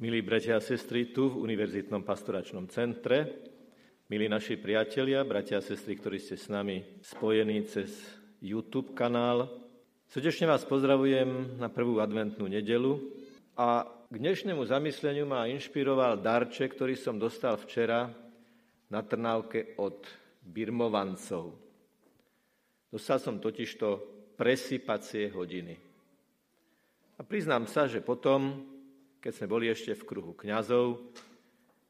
Milí bratia a sestry tu v Univerzitnom pastoračnom centre, milí naši priatelia, bratia a sestry, ktorí ste s nami spojení cez YouTube kanál, srdečne vás pozdravujem na prvú adventnú nedelu a k dnešnému zamysleniu ma inšpiroval darček, ktorý som dostal včera na Trnávke od birmovancov. Dostal som totižto presypacie hodiny. A priznám sa, že potom keď sme boli ešte v kruhu kňazov,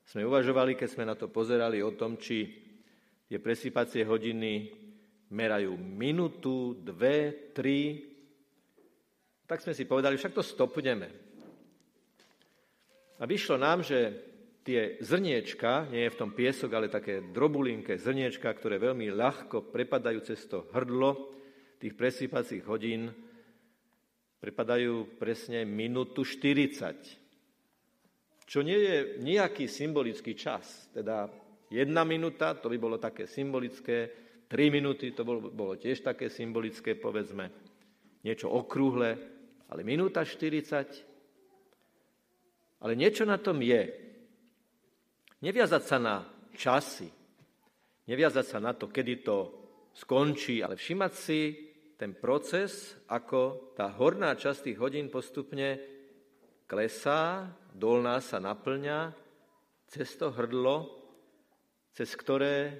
sme uvažovali, keď sme na to pozerali o tom, či tie presýpacie hodiny merajú minútu, dve, tri, tak sme si povedali, však to stopneme. A vyšlo nám, že tie zrniečka, nie je v tom piesok, ale také drobulinké zrniečka, ktoré veľmi ľahko prepadajú cez to hrdlo tých presýpacích hodín, prepadajú presne minútu 40 čo nie je nejaký symbolický čas. Teda jedna minúta, to by bolo také symbolické, tri minúty, to bolo, bolo tiež také symbolické, povedzme, niečo okrúhle, ale minúta 40. Ale niečo na tom je. Neviazať sa na časy, neviazať sa na to, kedy to skončí, ale všimať si ten proces, ako tá horná časť tých hodín postupne klesá dolná sa naplňa cez to hrdlo, cez ktoré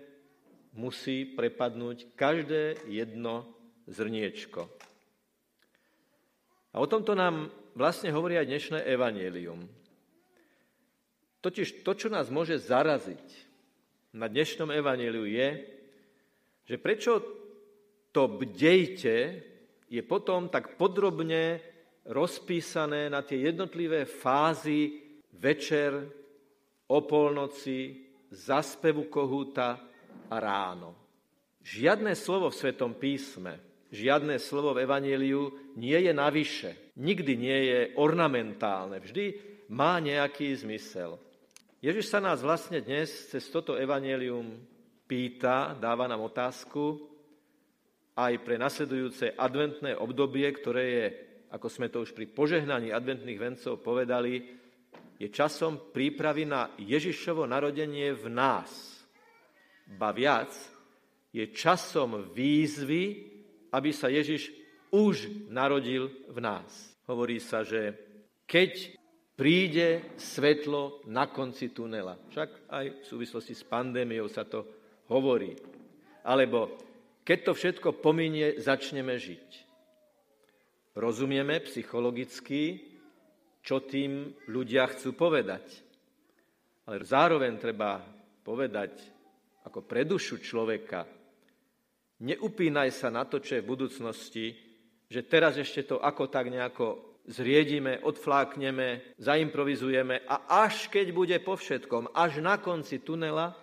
musí prepadnúť každé jedno zrniečko. A o tomto nám vlastne hovorí aj dnešné evanielium. Totiž to, čo nás môže zaraziť na dnešnom evanieliu je, že prečo to bdejte je potom tak podrobne rozpísané na tie jednotlivé fázy večer, o polnoci, zaspevu kohúta a ráno. Žiadne slovo v Svetom písme, žiadne slovo v Evangeliu nie je navyše. Nikdy nie je ornamentálne. Vždy má nejaký zmysel. Ježiš sa nás vlastne dnes cez toto Evangelium pýta, dáva nám otázku aj pre nasledujúce adventné obdobie, ktoré je ako sme to už pri požehnaní adventných vencov povedali, je časom prípravy na Ježišovo narodenie v nás. Ba viac, je časom výzvy, aby sa Ježiš už narodil v nás. Hovorí sa, že keď príde svetlo na konci tunela. Však aj v súvislosti s pandémiou sa to hovorí. Alebo keď to všetko pominie, začneme žiť. Rozumieme psychologicky, čo tým ľudia chcú povedať. Ale zároveň treba povedať ako pre dušu človeka, neupínaj sa na to, čo je v budúcnosti, že teraz ešte to ako tak nejako zriedime, odflákneme, zaimprovizujeme a až keď bude po všetkom, až na konci tunela,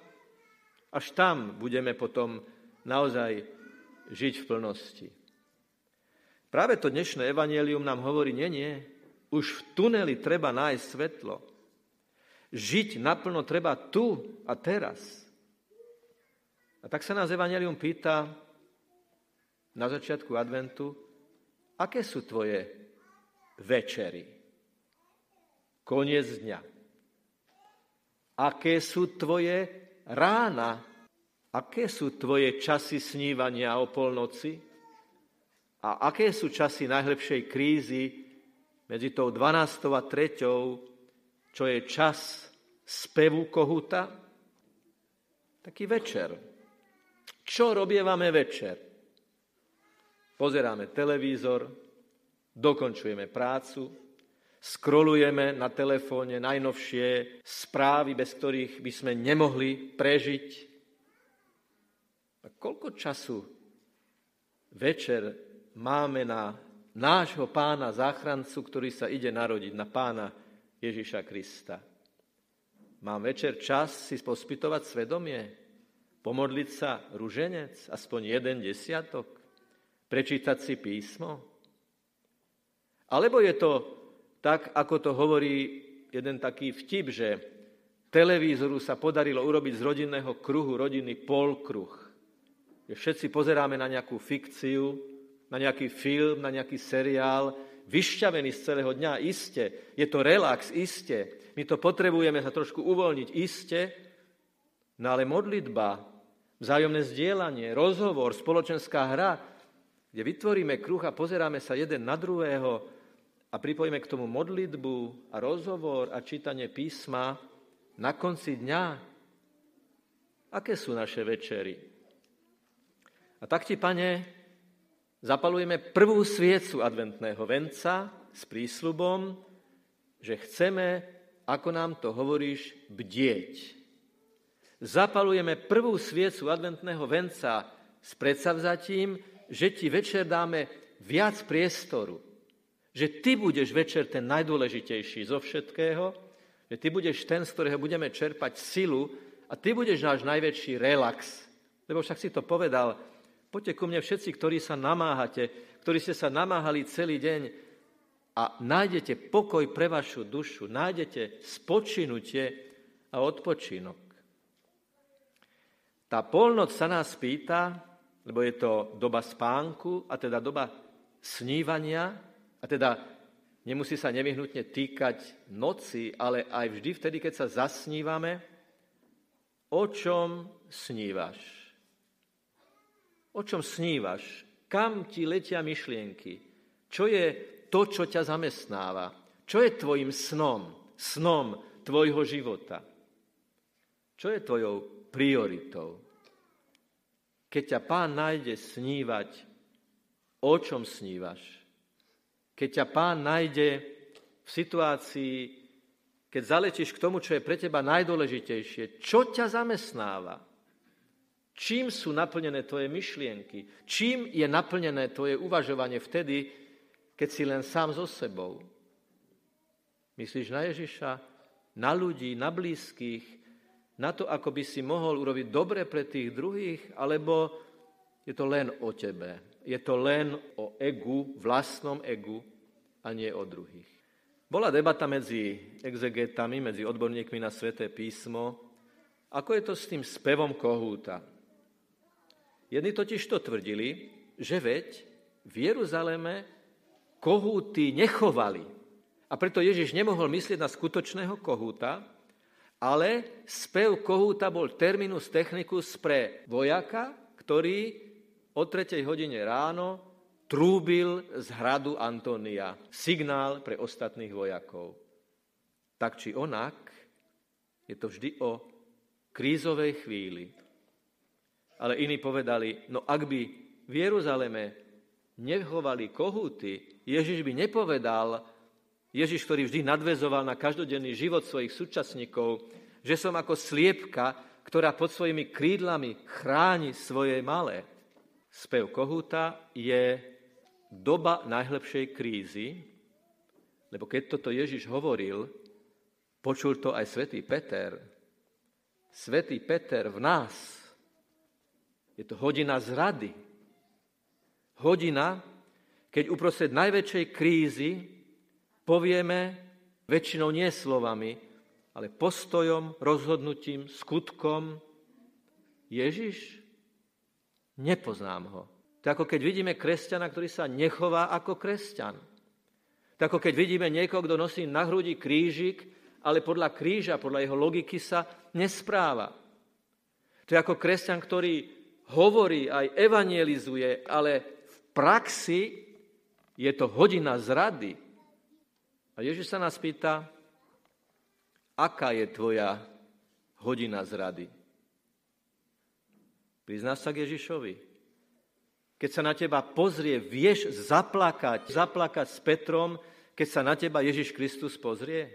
až tam budeme potom naozaj žiť v plnosti. Práve to dnešné evanelium nám hovorí, nie, nie, už v tuneli treba nájsť svetlo. Žiť naplno treba tu a teraz. A tak sa nás evanelium pýta na začiatku adventu, aké sú tvoje večery? Koniec dňa. Aké sú tvoje rána? Aké sú tvoje časy snívania o polnoci? A aké sú časy najlepšej krízy medzi tou 12. a 3., čo je čas spevu kohuta? Taký večer. Čo robievame večer? Pozeráme televízor, dokončujeme prácu, scrollujeme na telefóne najnovšie správy, bez ktorých by sme nemohli prežiť. A koľko času večer máme na nášho pána záchrancu, ktorý sa ide narodiť, na pána Ježiša Krista. Mám večer čas si pospytovať svedomie, pomodliť sa ruženec, aspoň jeden desiatok, prečítať si písmo? Alebo je to tak, ako to hovorí jeden taký vtip, že televízoru sa podarilo urobiť z rodinného kruhu rodinný polkruh. Všetci pozeráme na nejakú fikciu, na nejaký film, na nejaký seriál, vyšťavení z celého dňa, iste. Je to relax, iste. My to potrebujeme sa trošku uvoľniť, iste. No ale modlitba, vzájomné zdieľanie, rozhovor, spoločenská hra, kde vytvoríme kruh a pozeráme sa jeden na druhého a pripojíme k tomu modlitbu a rozhovor a čítanie písma na konci dňa. Aké sú naše večery? A tak ti, pane, zapalujeme prvú sviecu adventného venca s prísľubom, že chceme, ako nám to hovoríš, bdieť. Zapalujeme prvú sviecu adventného venca s predsavzatím, že ti večer dáme viac priestoru. Že ty budeš večer ten najdôležitejší zo všetkého, že ty budeš ten, z ktorého budeme čerpať silu a ty budeš náš najväčší relax. Lebo však si to povedal, poďte ku mne všetci, ktorí sa namáhate, ktorí ste sa namáhali celý deň a nájdete pokoj pre vašu dušu, nájdete spočinutie a odpočinok. Tá polnoc sa nás pýta, lebo je to doba spánku a teda doba snívania a teda nemusí sa nevyhnutne týkať noci, ale aj vždy vtedy, keď sa zasnívame, o čom snívaš? O čom snívaš? Kam ti letia myšlienky? Čo je to, čo ťa zamestnáva? Čo je tvojim snom? Snom tvojho života? Čo je tvojou prioritou? Keď ťa pán nájde snívať, o čom snívaš? Keď ťa pán nájde v situácii, keď zalečíš k tomu, čo je pre teba najdôležitejšie, čo ťa zamestnáva? Čím sú naplnené tvoje myšlienky? Čím je naplnené tvoje uvažovanie vtedy, keď si len sám so sebou? Myslíš na Ježiša, na ľudí, na blízkych, na to, ako by si mohol urobiť dobre pre tých druhých, alebo je to len o tebe. Je to len o egu, vlastnom egu a nie o druhých. Bola debata medzi exegetami, medzi odborníkmi na sveté písmo, ako je to s tým spevom kohúta. Jedni totiž to tvrdili, že veď v Jeruzaleme kohúty nechovali. A preto Ježiš nemohol myslieť na skutočného kohúta, ale spev kohúta bol terminus technicus pre vojaka, ktorý o 3. hodine ráno trúbil z hradu Antonia. Signál pre ostatných vojakov. Tak či onak, je to vždy o krízovej chvíli. Ale iní povedali, no ak by v Jeruzaleme nechovali kohúty, Ježiš by nepovedal, Ježiš, ktorý vždy nadvezoval na každodenný život svojich súčasníkov, že som ako sliepka, ktorá pod svojimi krídlami chráni svoje malé. Spev kohúta je doba najhlbšej krízy, lebo keď toto Ježiš hovoril, počul to aj svätý Peter. Svetý Peter v nás. Je to hodina zrady. Hodina, keď uprostred najväčšej krízy povieme väčšinou nie slovami, ale postojom, rozhodnutím, skutkom. Ježiš? Nepoznám ho. To ako keď vidíme kresťana, ktorý sa nechová ako kresťan. To ako keď vidíme niekoho, kto nosí na hrudi krížik, ale podľa kríža, podľa jeho logiky sa nespráva. To je ako kresťan, ktorý hovorí, aj evangelizuje, ale v praxi je to hodina zrady, a Ježiš sa nás pýta, aká je tvoja hodina zrady? Priznáš sa k Ježišovi? Keď sa na teba pozrie, vieš zaplakať, zaplakať s Petrom, keď sa na teba Ježiš Kristus pozrie?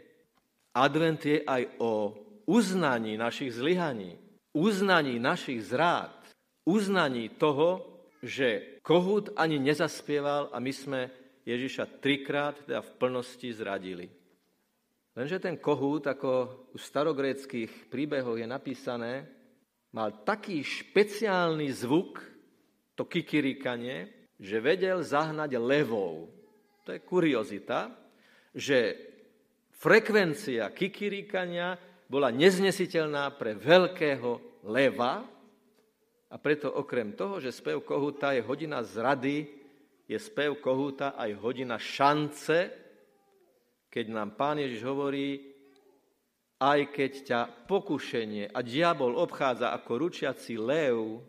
Advent je aj o uznaní našich zlyhaní, uznaní našich zrád, uznaní toho, že kohút ani nezaspieval a my sme Ježiša trikrát teda v plnosti zradili. Lenže ten kohút, ako u starogréckých príbehoch je napísané, mal taký špeciálny zvuk, to kikiríkanie, že vedel zahnať levou. To je kuriozita, že frekvencia kikiríkania bola neznesiteľná pre veľkého leva a preto okrem toho, že spev kohúta je hodina zrady, je spev kohúta aj hodina šance, keď nám Pán Ježiš hovorí, aj keď ťa pokušenie a diabol obchádza ako ručiaci lev,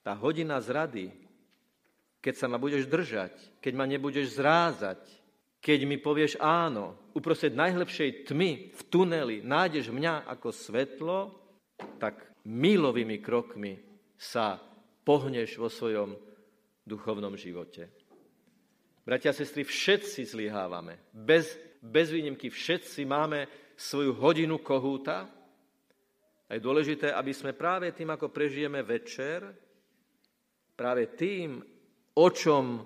tá hodina zrady, keď sa ma budeš držať, keď ma nebudeš zrázať, keď mi povieš áno, uprostred najlepšej tmy v tuneli nájdeš mňa ako svetlo, tak milovými krokmi sa pohneš vo svojom duchovnom živote. Bratia a sestry, všetci zlyhávame. Bez, bez výnimky všetci máme svoju hodinu kohúta. A je dôležité, aby sme práve tým, ako prežijeme večer, práve tým, o čom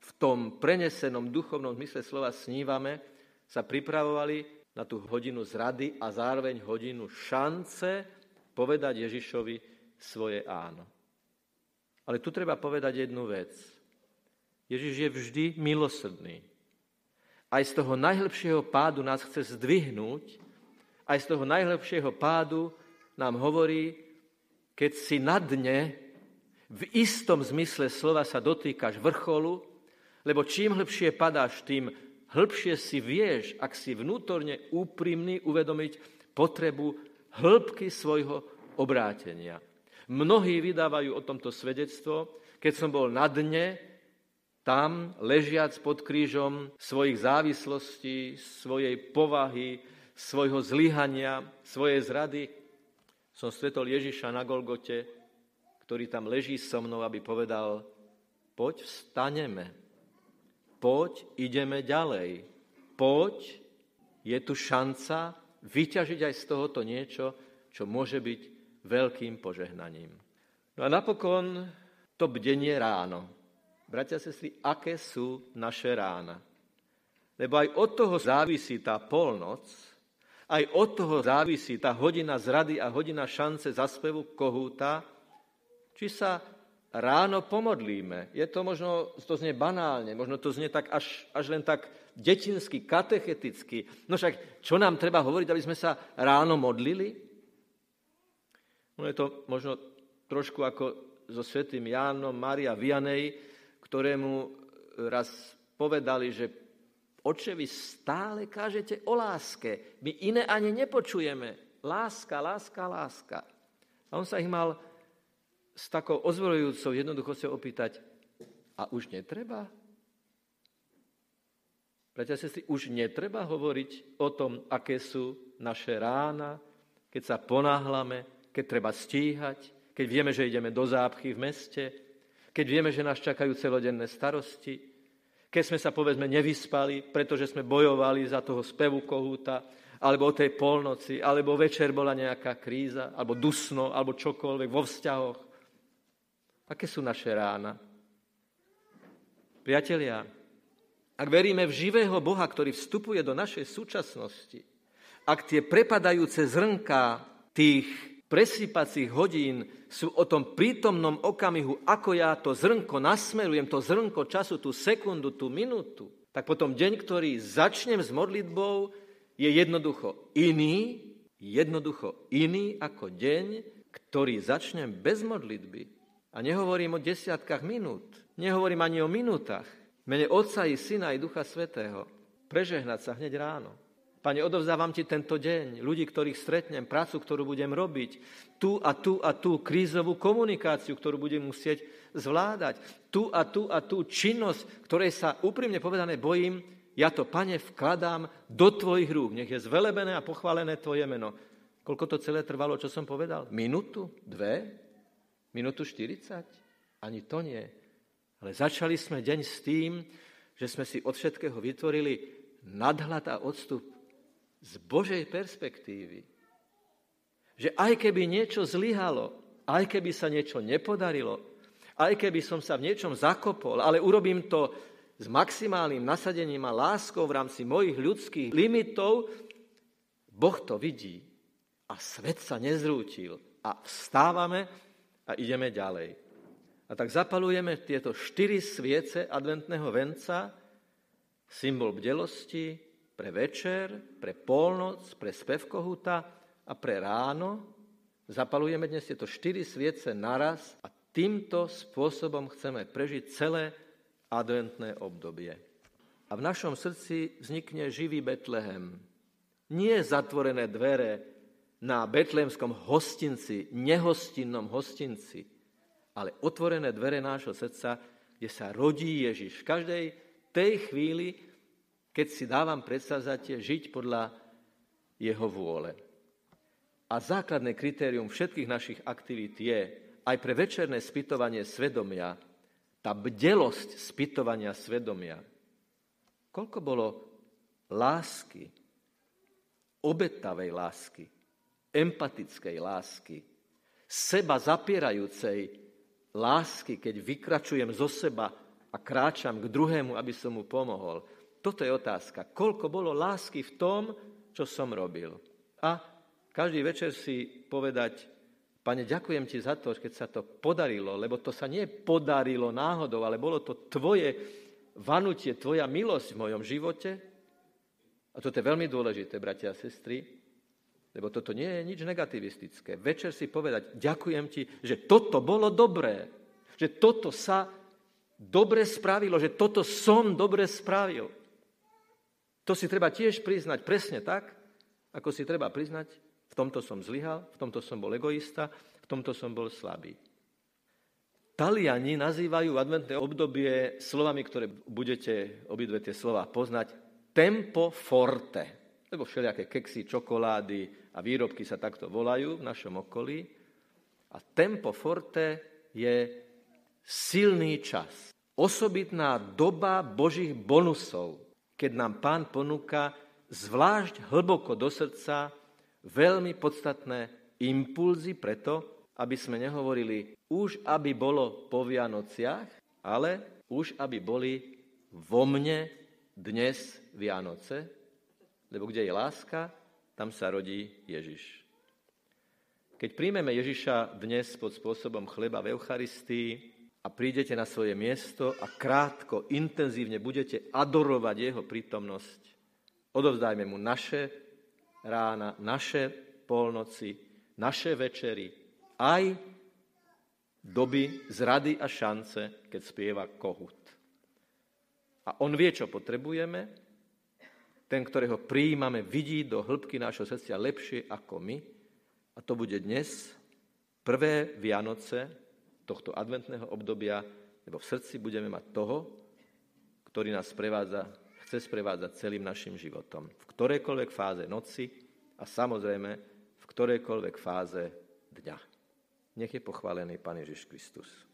v tom prenesenom duchovnom zmysle slova snívame, sa pripravovali na tú hodinu zrady a zároveň hodinu šance povedať Ježišovi svoje áno. Ale tu treba povedať jednu vec. Ježiš je vždy milosrdný. Aj z toho najlepšieho pádu nás chce zdvihnúť, aj z toho najlepšieho pádu nám hovorí, keď si na dne, v istom zmysle slova sa dotýkaš vrcholu, lebo čím hĺbšie padáš, tým hĺbšie si vieš, ak si vnútorne úprimný, uvedomiť potrebu hĺbky svojho obrátenia. Mnohí vydávajú o tomto svedectvo. Keď som bol na dne, tam, ležiac pod krížom svojich závislostí, svojej povahy, svojho zlyhania, svojej zrady, som stretol Ježiša na Golgote, ktorý tam leží so mnou, aby povedal, poď vstaneme, poď ideme ďalej, poď, je tu šanca vyťažiť aj z tohoto niečo, čo môže byť veľkým požehnaním. No a napokon to bdenie ráno. Bratia a sestry, aké sú naše rána? Lebo aj od toho závisí tá polnoc, aj od toho závisí tá hodina zrady a hodina šance za spevu kohúta, či sa ráno pomodlíme. Je to možno, to znie banálne, možno to znie tak až, až len tak detinsky, katecheticky. No však, čo nám treba hovoriť, aby sme sa ráno modlili? No je to možno trošku ako so svetým Jánom Maria Vianej, ktorému raz povedali, že oče, vy stále kážete o láske. My iné ani nepočujeme. Láska, láska, láska. A on sa ich mal s takou ozvorujúcou jednoduchosťou opýtať, a už netreba? Bratia sestry, už netreba hovoriť o tom, aké sú naše rána, keď sa ponáhlame, keď treba stíhať, keď vieme, že ideme do zápchy v meste, keď vieme, že nás čakajú celodenné starosti, keď sme sa, povedzme, nevyspali, pretože sme bojovali za toho spevu kohúta, alebo o tej polnoci, alebo večer bola nejaká kríza, alebo dusno, alebo čokoľvek vo vzťahoch. Aké sú naše rána? Priatelia, ak veríme v živého Boha, ktorý vstupuje do našej súčasnosti, ak tie prepadajúce zrnká tých presýpacích hodín sú o tom prítomnom okamihu, ako ja to zrnko nasmerujem, to zrnko času, tú sekundu, tú minútu, tak potom deň, ktorý začnem s modlitbou, je jednoducho iný, jednoducho iný ako deň, ktorý začnem bez modlitby. A nehovorím o desiatkách minút, nehovorím ani o minútach. Mene Otca i Syna i Ducha Svetého. Prežehnať sa hneď ráno. Pane, odovzdávam ti tento deň, ľudí, ktorých stretnem, prácu, ktorú budem robiť, tú a tú a tú krízovú komunikáciu, ktorú budem musieť zvládať, tú a tú a tú činnosť, ktorej sa úprimne povedané bojím, ja to, pane, vkladám do tvojich rúk. Nech je zvelebené a pochválené tvoje meno. Koľko to celé trvalo, čo som povedal? Minútu? Dve? Minútu 40? Ani to nie. Ale začali sme deň s tým, že sme si od všetkého vytvorili nadhľad a odstup z Božej perspektívy, že aj keby niečo zlyhalo, aj keby sa niečo nepodarilo, aj keby som sa v niečom zakopol, ale urobím to s maximálnym nasadením a láskou v rámci mojich ľudských limitov, Boh to vidí a svet sa nezrútil a vstávame a ideme ďalej. A tak zapalujeme tieto štyri sviece adventného venca, symbol bdelosti, pre večer, pre polnoc, pre spev kohuta a pre ráno. Zapalujeme dnes tieto štyri sviece naraz a týmto spôsobom chceme prežiť celé adventné obdobie. A v našom srdci vznikne živý Betlehem. Nie zatvorené dvere na betlémskom hostinci, nehostinnom hostinci, ale otvorené dvere nášho srdca, kde sa rodí Ježiš. V každej tej chvíli, keď si dávam predsazatie žiť podľa jeho vôle. A základné kritérium všetkých našich aktivít je aj pre večerné spytovanie svedomia, tá bdelosť spytovania svedomia. Koľko bolo lásky, obetavej lásky, empatickej lásky, seba zapierajúcej lásky, keď vykračujem zo seba a kráčam k druhému, aby som mu pomohol. Toto je otázka. Koľko bolo lásky v tom, čo som robil. A každý večer si povedať, pane, ďakujem ti za to, keď sa to podarilo, lebo to sa nie podarilo náhodou, ale bolo to tvoje vanutie, tvoja milosť v mojom živote. A toto je veľmi dôležité, bratia a sestry, lebo toto nie je nič negativistické. Večer si povedať, ďakujem ti, že toto bolo dobré, že toto sa dobre spravilo, že toto som dobre spravil. To si treba tiež priznať presne tak, ako si treba priznať, v tomto som zlyhal, v tomto som bol egoista, v tomto som bol slabý. Taliani nazývajú adventné obdobie slovami, ktoré budete obidve tie slova poznať, tempo forte. Lebo všelijaké keksy, čokolády a výrobky sa takto volajú v našom okolí. A tempo forte je silný čas. Osobitná doba Božích bonusov, keď nám pán ponúka zvlášť hlboko do srdca veľmi podstatné impulzy preto, aby sme nehovorili už, aby bolo po Vianociach, ale už, aby boli vo mne dnes Vianoce, lebo kde je láska, tam sa rodí Ježiš. Keď príjmeme Ježiša dnes pod spôsobom chleba v Eucharistii, a prídete na svoje miesto a krátko, intenzívne budete adorovať jeho prítomnosť, odovzdajme mu naše rána, naše polnoci, naše večery, aj doby zrady a šance, keď spieva kohut. A on vie, čo potrebujeme, ten, ktorého prijímame, vidí do hĺbky nášho srdcia lepšie ako my. A to bude dnes, prvé Vianoce, tohto adventného obdobia, lebo v srdci budeme mať toho, ktorý nás sprevádza, chce sprevádzať celým našim životom. V ktorejkoľvek fáze noci a samozrejme v ktorejkoľvek fáze dňa. Nech je pochválený Pán Ježiš Kristus.